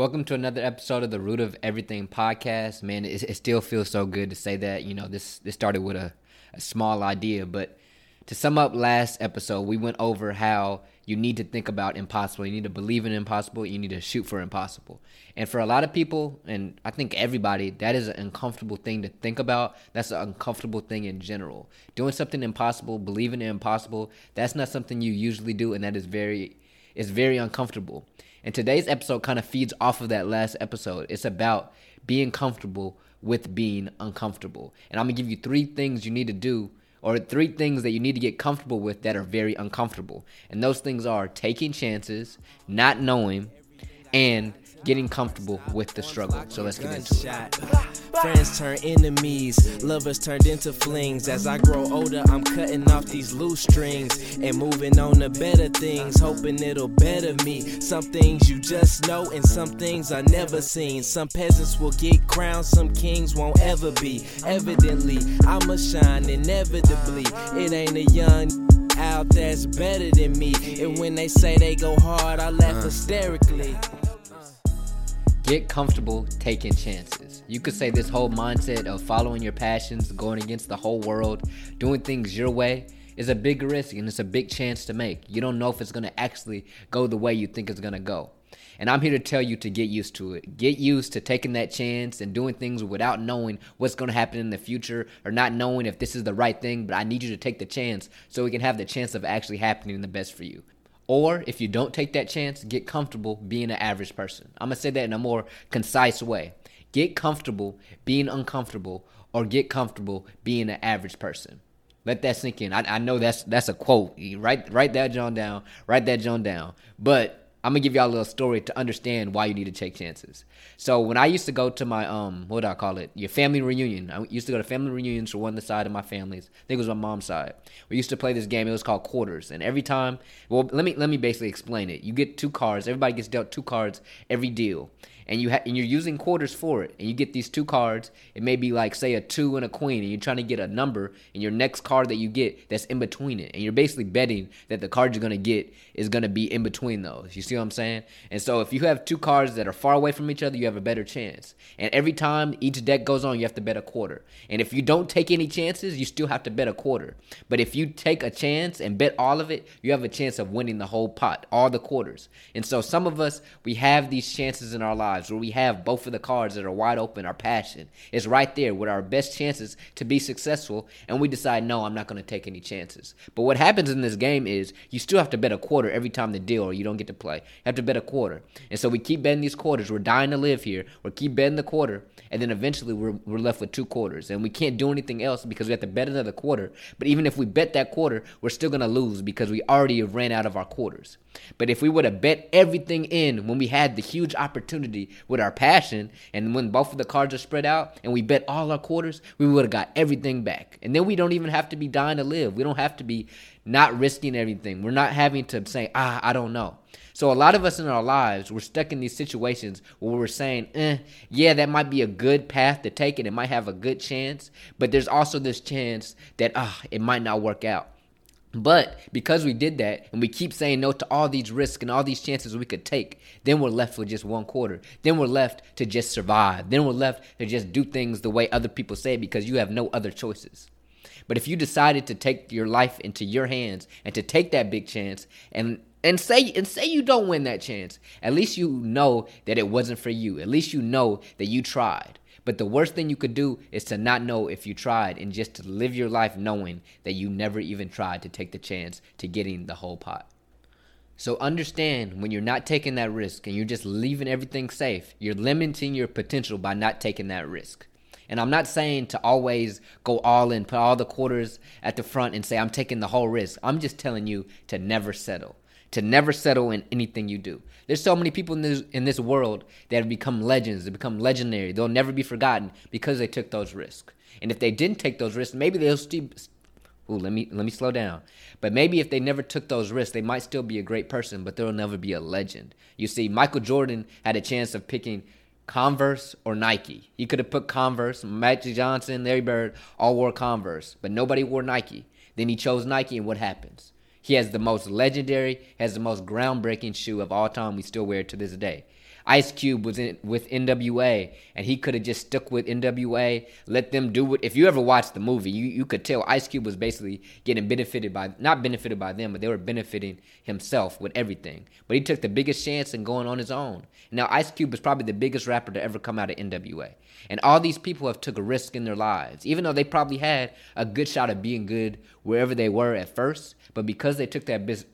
Welcome to another episode of the Root of Everything podcast. Man, it, it still feels so good to say that. You know, this this started with a, a small idea, but to sum up last episode, we went over how you need to think about impossible. You need to believe in impossible. You need to shoot for impossible. And for a lot of people, and I think everybody, that is an uncomfortable thing to think about. That's an uncomfortable thing in general. Doing something impossible, believing in impossible, that's not something you usually do, and that is very, is very uncomfortable. And today's episode kind of feeds off of that last episode. It's about being comfortable with being uncomfortable. And I'm gonna give you three things you need to do, or three things that you need to get comfortable with that are very uncomfortable. And those things are taking chances, not knowing, and getting comfortable with the struggle. So let's get into it. Friends turn enemies, lovers turned into flings. As I grow older, I'm cutting off these loose strings and moving on to better things, hoping it'll better me. Some things you just know, and some things I never seen. Some peasants will get crowned, some kings won't ever be. Evidently, I'ma shine inevitably. It ain't a young out that's better than me. And when they say they go hard, I laugh uh. hysterically. Get comfortable taking chances. You could say this whole mindset of following your passions, going against the whole world, doing things your way is a big risk and it's a big chance to make. You don't know if it's going to actually go the way you think it's going to go. And I'm here to tell you to get used to it. Get used to taking that chance and doing things without knowing what's going to happen in the future or not knowing if this is the right thing, but I need you to take the chance so we can have the chance of actually happening the best for you. Or if you don't take that chance, get comfortable being an average person. I'm to say that in a more concise way. Get comfortable being uncomfortable or get comfortable being an average person. Let that sink in. I, I know that's that's a quote. Write write that John down. Write that John down. But I'm gonna give y'all a little story to understand why you need to take chances. So when I used to go to my um, what do I call it? Your family reunion. I used to go to family reunions for one of the side of my families. I think it was my mom's side. We used to play this game. It was called quarters, and every time, well, let me let me basically explain it. You get two cards. Everybody gets dealt two cards every deal, and you ha- and you're using quarters for it, and you get these two cards. It may be like say a two and a queen, and you're trying to get a number in your next card that you get that's in between it, and you're basically betting that the card you're gonna get is gonna be in between those. You see what I'm saying? And so if you have two cards that are far away from each other, you have a better chance. And every time each deck goes on, you have to bet a quarter. And if you don't take any chances, you still have to bet a quarter. But if you take a chance and bet all of it, you have a chance of winning the whole pot, all the quarters. And so some of us, we have these chances in our lives where we have both of the cards that are wide open, our passion is right there with our best chances to be successful, and we decide, no, I'm not going to take any chances. But what happens in this game is you still have to bet a quarter every time the deal, or you don't get to play. You have to bet a quarter. And so we keep betting these quarters. We're dying to live here. We keep betting the quarter, and then eventually we're, we're left with two quarters. And we can't do anything else because we have to bet another quarter. But even if we bet that quarter, we're still going to lose because we already ran out of our quarters. But if we would have bet everything in when we had the huge opportunity with our passion, and when both of the cards are spread out, and we bet all our quarters, we would have got everything back. And then we don't even have to be dying to live. We don't have to be not risking everything. We're not having to say, ah, I don't know. So a lot of us in our lives, we're stuck in these situations where we're saying, eh, yeah, that might be a good path to take, and it might have a good chance, but there's also this chance that ah, it might not work out. But because we did that and we keep saying no to all these risks and all these chances we could take, then we're left with just one quarter. Then we're left to just survive. Then we're left to just do things the way other people say because you have no other choices. But if you decided to take your life into your hands and to take that big chance and and say and say you don't win that chance, at least you know that it wasn't for you. At least you know that you tried. But the worst thing you could do is to not know if you tried and just to live your life knowing that you never even tried to take the chance to getting the whole pot. So understand when you're not taking that risk and you're just leaving everything safe, you're limiting your potential by not taking that risk. And I'm not saying to always go all in, put all the quarters at the front and say, I'm taking the whole risk. I'm just telling you to never settle to never settle in anything you do. There's so many people in this in this world that have become legends, they become legendary. They'll never be forgotten because they took those risks. And if they didn't take those risks, maybe they'll still Ooh, let me let me slow down. But maybe if they never took those risks, they might still be a great person, but they'll never be a legend. You see, Michael Jordan had a chance of picking Converse or Nike. He could have put Converse. Magic Johnson, Larry Bird all wore Converse, but nobody wore Nike. Then he chose Nike, and what happens? He has the most legendary, has the most groundbreaking shoe of all time. We still wear it to this day. Ice Cube was in with NWA, and he could have just stuck with NWA, let them do it. If you ever watched the movie, you, you could tell Ice Cube was basically getting benefited by not benefited by them, but they were benefiting himself with everything. But he took the biggest chance in going on his own. Now Ice Cube is probably the biggest rapper to ever come out of NWA, and all these people have took a risk in their lives, even though they probably had a good shot of being good wherever they were at first. But because they took that bis-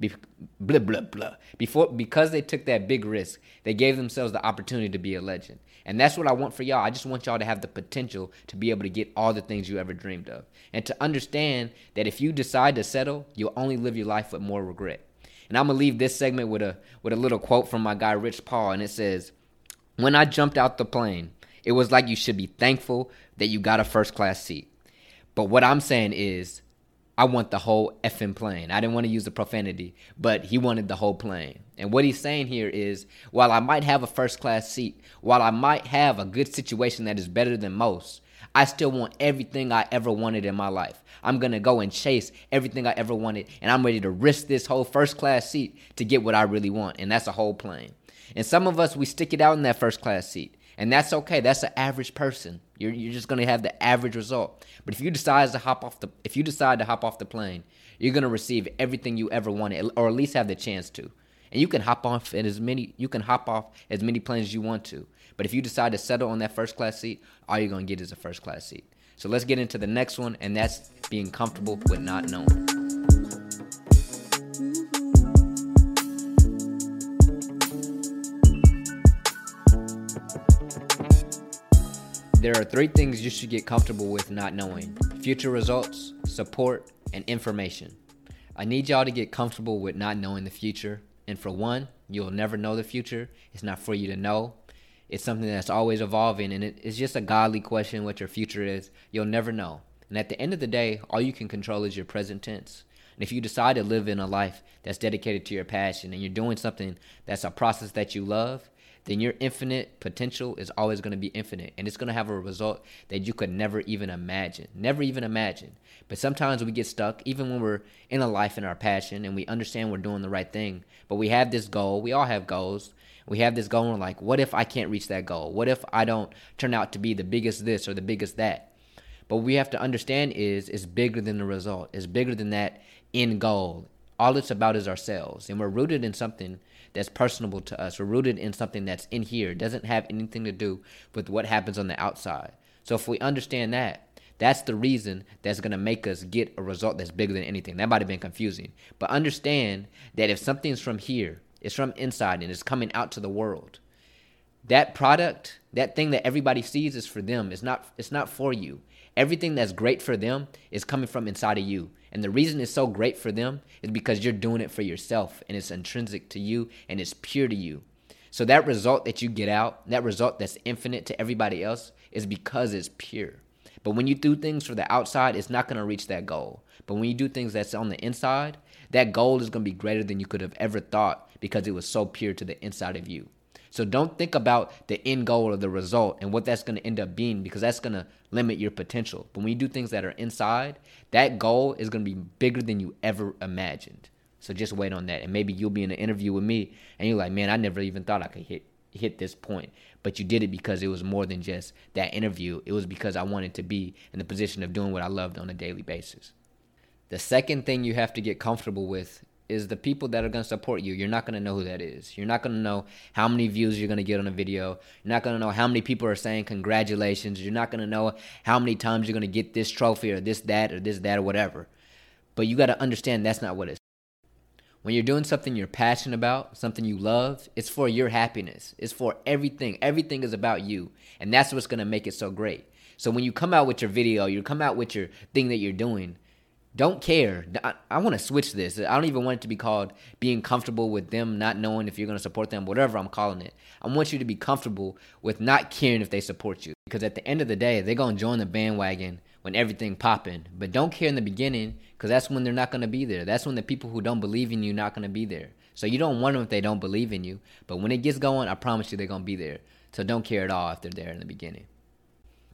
be, blah blah blah. Before because they took that big risk, they gave themselves the opportunity to be a legend. And that's what I want for y'all. I just want y'all to have the potential to be able to get all the things you ever dreamed of. And to understand that if you decide to settle, you'll only live your life with more regret. And I'm gonna leave this segment with a with a little quote from my guy Rich Paul, and it says, When I jumped out the plane, it was like you should be thankful that you got a first class seat. But what I'm saying is I want the whole effing plane. I didn't want to use the profanity, but he wanted the whole plane. And what he's saying here is while I might have a first class seat, while I might have a good situation that is better than most, I still want everything I ever wanted in my life. I'm going to go and chase everything I ever wanted, and I'm ready to risk this whole first class seat to get what I really want, and that's a whole plane. And some of us, we stick it out in that first class seat. And that's okay. That's an average person. You're, you're just gonna have the average result. But if you decide to hop off the if you decide to hop off the plane, you're gonna receive everything you ever wanted, or at least have the chance to. And you can hop off at as many you can hop off as many planes as you want to. But if you decide to settle on that first class seat, all you're gonna get is a first class seat. So let's get into the next one, and that's being comfortable with not knowing. There are three things you should get comfortable with not knowing future results, support, and information. I need y'all to get comfortable with not knowing the future. And for one, you'll never know the future. It's not for you to know. It's something that's always evolving, and it's just a godly question what your future is. You'll never know. And at the end of the day, all you can control is your present tense. And if you decide to live in a life that's dedicated to your passion and you're doing something that's a process that you love, then your infinite potential is always going to be infinite and it's going to have a result that you could never even imagine. Never even imagine. But sometimes we get stuck, even when we're in a life in our passion and we understand we're doing the right thing. But we have this goal. We all have goals. We have this goal, and we're like, what if I can't reach that goal? What if I don't turn out to be the biggest this or the biggest that? But we have to understand is it's bigger than the result. It's bigger than that end goal. All it's about is ourselves. And we're rooted in something that's personable to us. We're rooted in something that's in here. It doesn't have anything to do with what happens on the outside. So if we understand that, that's the reason that's going to make us get a result that's bigger than anything. That might have been confusing. But understand that if something's from here, it's from inside and it's coming out to the world. That product, that thing that everybody sees is for them. It's not it's not for you. Everything that's great for them is coming from inside of you. And the reason it's so great for them is because you're doing it for yourself and it's intrinsic to you and it's pure to you. So that result that you get out, that result that's infinite to everybody else, is because it's pure. But when you do things for the outside, it's not going to reach that goal. But when you do things that's on the inside, that goal is going to be greater than you could have ever thought because it was so pure to the inside of you. So don't think about the end goal or the result and what that's going to end up being because that's going to limit your potential. But when you do things that are inside, that goal is going to be bigger than you ever imagined. So just wait on that. And maybe you'll be in an interview with me and you're like, man, I never even thought I could hit hit this point. But you did it because it was more than just that interview. It was because I wanted to be in the position of doing what I loved on a daily basis. The second thing you have to get comfortable with is the people that are going to support you. You're not going to know who that is. You're not going to know how many views you're going to get on a video. You're not going to know how many people are saying congratulations. You're not going to know how many times you're going to get this trophy or this, that, or this, that, or whatever. But you got to understand that's not what it's. When you're doing something you're passionate about, something you love, it's for your happiness. It's for everything. Everything is about you. And that's what's going to make it so great. So when you come out with your video, you come out with your thing that you're doing, don't care. I, I want to switch this. I don't even want it to be called being comfortable with them not knowing if you're going to support them, whatever I'm calling it. I want you to be comfortable with not caring if they support you. Because at the end of the day, they're going to join the bandwagon when everything popping. But don't care in the beginning because that's when they're not going to be there. That's when the people who don't believe in you not going to be there. So you don't want them if they don't believe in you. But when it gets going, I promise you they're going to be there. So don't care at all if they're there in the beginning.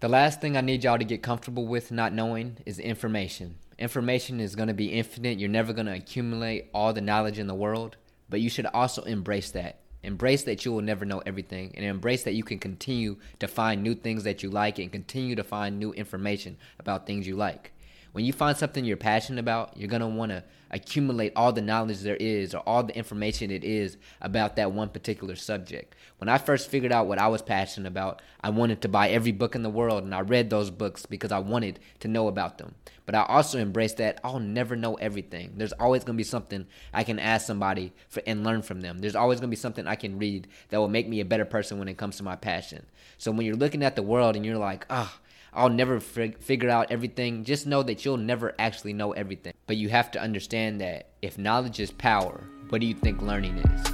The last thing I need y'all to get comfortable with not knowing is information. Information is going to be infinite. You're never going to accumulate all the knowledge in the world, but you should also embrace that. Embrace that you will never know everything and embrace that you can continue to find new things that you like and continue to find new information about things you like. When you find something you're passionate about, you're going to want to accumulate all the knowledge there is or all the information it is about that one particular subject. When I first figured out what I was passionate about, I wanted to buy every book in the world and I read those books because I wanted to know about them. But I also embraced that I'll never know everything. There's always going to be something I can ask somebody for, and learn from them. There's always going to be something I can read that will make me a better person when it comes to my passion. So when you're looking at the world and you're like, ah, oh, I'll never fig- figure out everything. Just know that you'll never actually know everything. But you have to understand that if knowledge is power, what do you think learning is?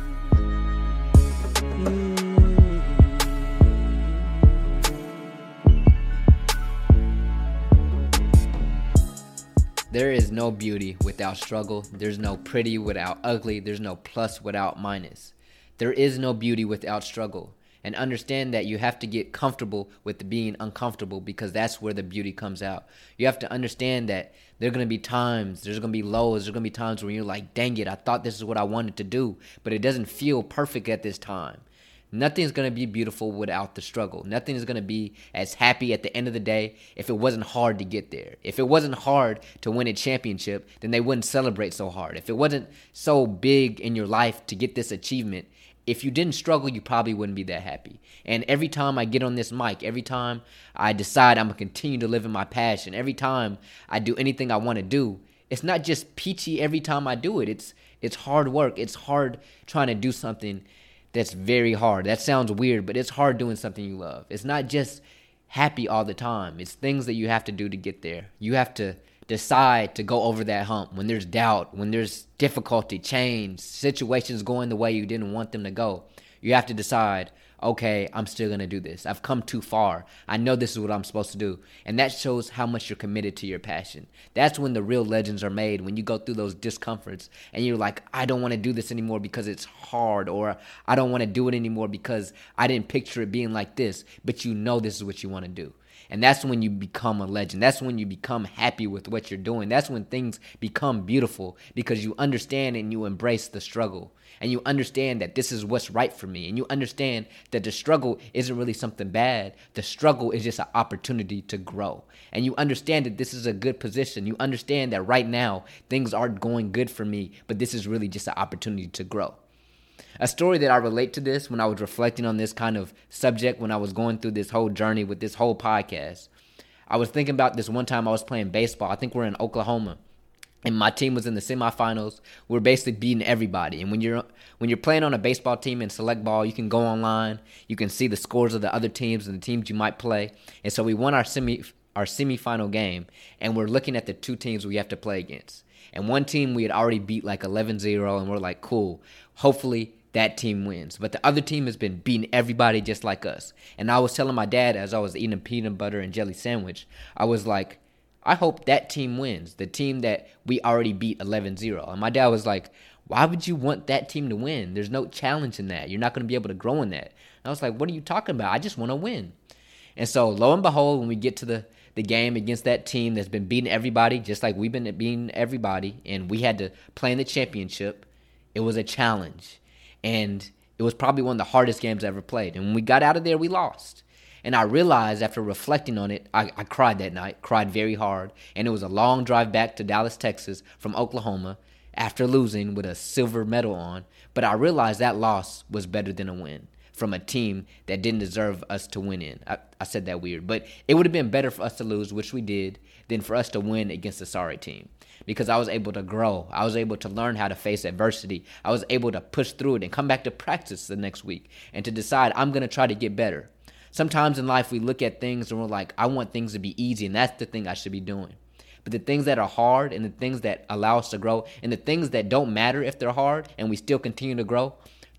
There is no beauty without struggle. There's no pretty without ugly. There's no plus without minus. There is no beauty without struggle and understand that you have to get comfortable with being uncomfortable because that's where the beauty comes out. You have to understand that there are going to be times, there's going to be lows, there's going to be times when you're like, dang it, I thought this is what I wanted to do, but it doesn't feel perfect at this time. Nothing's going to be beautiful without the struggle. Nothing is going to be as happy at the end of the day if it wasn't hard to get there. If it wasn't hard to win a championship, then they wouldn't celebrate so hard. If it wasn't so big in your life to get this achievement, if you didn't struggle, you probably wouldn't be that happy. And every time I get on this mic, every time I decide I'm gonna continue to live in my passion, every time I do anything I want to do, it's not just peachy every time I do it. It's it's hard work. It's hard trying to do something that's very hard. That sounds weird, but it's hard doing something you love. It's not just happy all the time. It's things that you have to do to get there. You have to decide to go over that hump, when there's doubt, when there's difficulty, change, situations going the way you didn't want them to go, you have to decide, okay, I'm still going to do this. I've come too far. I know this is what I'm supposed to do. And that shows how much you're committed to your passion. That's when the real legends are made, when you go through those discomforts and you're like, I don't want to do this anymore because it's hard, or I don't want to do it anymore because I didn't picture it being like this, but you know this is what you want to do. And that's when you become a legend. That's when you become happy with what you're doing. That's when things become beautiful because you understand and you embrace the struggle. And you understand that this is what's right for me. And you understand that the struggle isn't really something bad. The struggle is just an opportunity to grow. And you understand that this is a good position. You understand that right now things aren't going good for me, but this is really just an opportunity to grow. A story that I relate to this when I was reflecting on this kind of subject when I was going through this whole journey with this whole podcast. I was thinking about this one time I was playing baseball. I think we're in Oklahoma. And my team was in the semifinals. We we're basically beating everybody. And when you're when you're playing on a baseball team in select ball, you can go online, you can see the scores of the other teams and the teams you might play. And so we won our semi our semifinal game, and we're looking at the two teams we have to play against. And one team we had already beat like 11-0, and we're like, cool. Hopefully that team wins. But the other team has been beating everybody just like us. And I was telling my dad as I was eating a peanut butter and jelly sandwich, I was like, I hope that team wins, the team that we already beat 11 0. And my dad was like, Why would you want that team to win? There's no challenge in that. You're not going to be able to grow in that. And I was like, What are you talking about? I just want to win. And so, lo and behold, when we get to the, the game against that team that's been beating everybody, just like we've been beating everybody, and we had to play in the championship, it was a challenge and it was probably one of the hardest games I ever played. And when we got out of there, we lost. And I realized after reflecting on it, I, I, cried that night, cried very hard. And it was a long drive back to Dallas, Texas from Oklahoma after losing with a silver medal on. But I realized that loss was better than a win from a team that didn't deserve us to win in. I, I said that weird, but it would have been better for us to lose, which we did, than for us to win against a sorry team because I was able to grow. I was able to learn how to face adversity. I was able to push through it and come back to practice the next week and to decide I'm going to try to get better. Sometimes in life, we look at things and we're like, I want things to be easy, and that's the thing I should be doing. But the things that are hard and the things that allow us to grow and the things that don't matter if they're hard and we still continue to grow,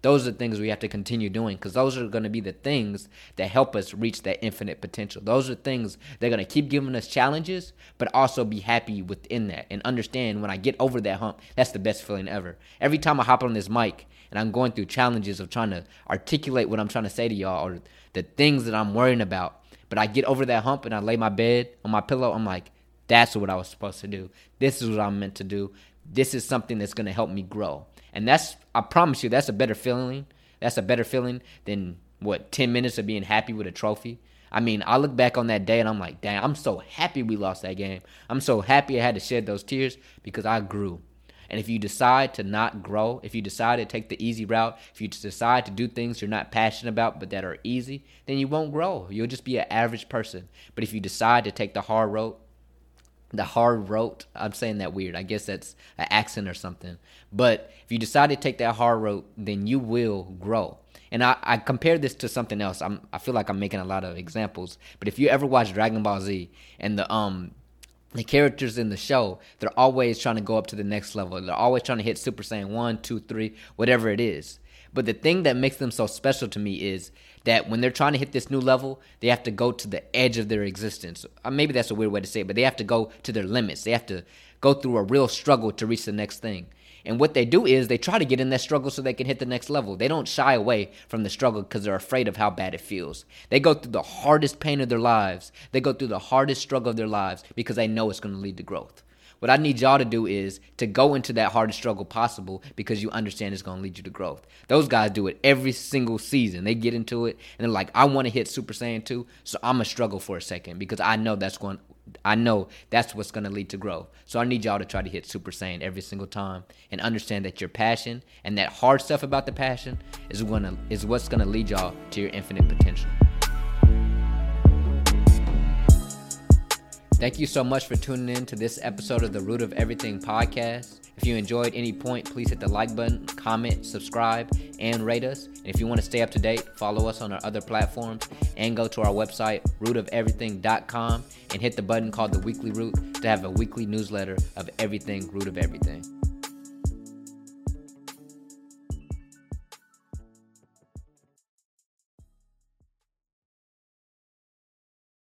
those are the things we have to continue doing because those are going to be the things that help us reach that infinite potential. Those are things that are going to keep giving us challenges, but also be happy within that and understand when I get over that hump, that's the best feeling ever. Every time I hop on this mic and I'm going through challenges of trying to articulate what I'm trying to say to y'all or the things that I'm worrying about, But I get over that hump and I lay my bed on my pillow. I'm like, that's what I was supposed to do. This is what I'm meant to do. This is something that's going to help me grow. And that's, I promise you, that's a better feeling. That's a better feeling than what, 10 minutes of being happy with a trophy. I mean, I look back on that day and I'm like, damn, I'm so happy we lost that game. I'm so happy I had to shed those tears because I grew. And if you decide to not grow, if you decide to take the easy route, if you decide to do things you're not passionate about but that are easy, then you won't grow. You'll just be an average person. But if you decide to take the hard road, the hard road, I'm saying that weird. I guess that's an accent or something. But if you decide to take that hard road, then you will grow. And I, I compare this to something else. I'm, I feel like I'm making a lot of examples. But if you ever watch Dragon Ball Z and the um the characters in the show, they're always trying to go up to the next level. They're always trying to hit Super Saiyan 1, 2, 3, whatever it is. But the thing that makes them so special to me is that when they're trying to hit this new level, they have to go to the edge of their existence. Uh, maybe that's a weird way to say it, but they have to go to their limits. They have to go through a real struggle to reach the next thing. And what they do is they try to get in that struggle so they can hit the next level. They don't shy away from the struggle because they're afraid of how bad it feels. They go through the hardest pain of their lives. They go through the hardest struggle of their lives because they know it's going to lead to growth. What I need y'all to do is to go into that hardest struggle possible because you understand it's going to lead you to growth. Those guys do it every single season. They get into it and they're like, I want to hit Super Saiyan 2, so I'm going to struggle for a second because I know that's going I know that's what's going to lead to growth. So I need y'all to try to hit Super Saiyan every single time and understand that your passion and that hard stuff about the passion is going to is what's going to lead y'all to your infinite potential. Thank you so much for tuning in to this episode of the Root of Everything podcast. If you enjoyed any point, please hit the like button, comment, subscribe, and rate us. And if you want to stay up to date, follow us on our other platforms and go to our website, rootofeverything.com, and hit the button called the Weekly Root to have a weekly newsletter of everything Root of Everything.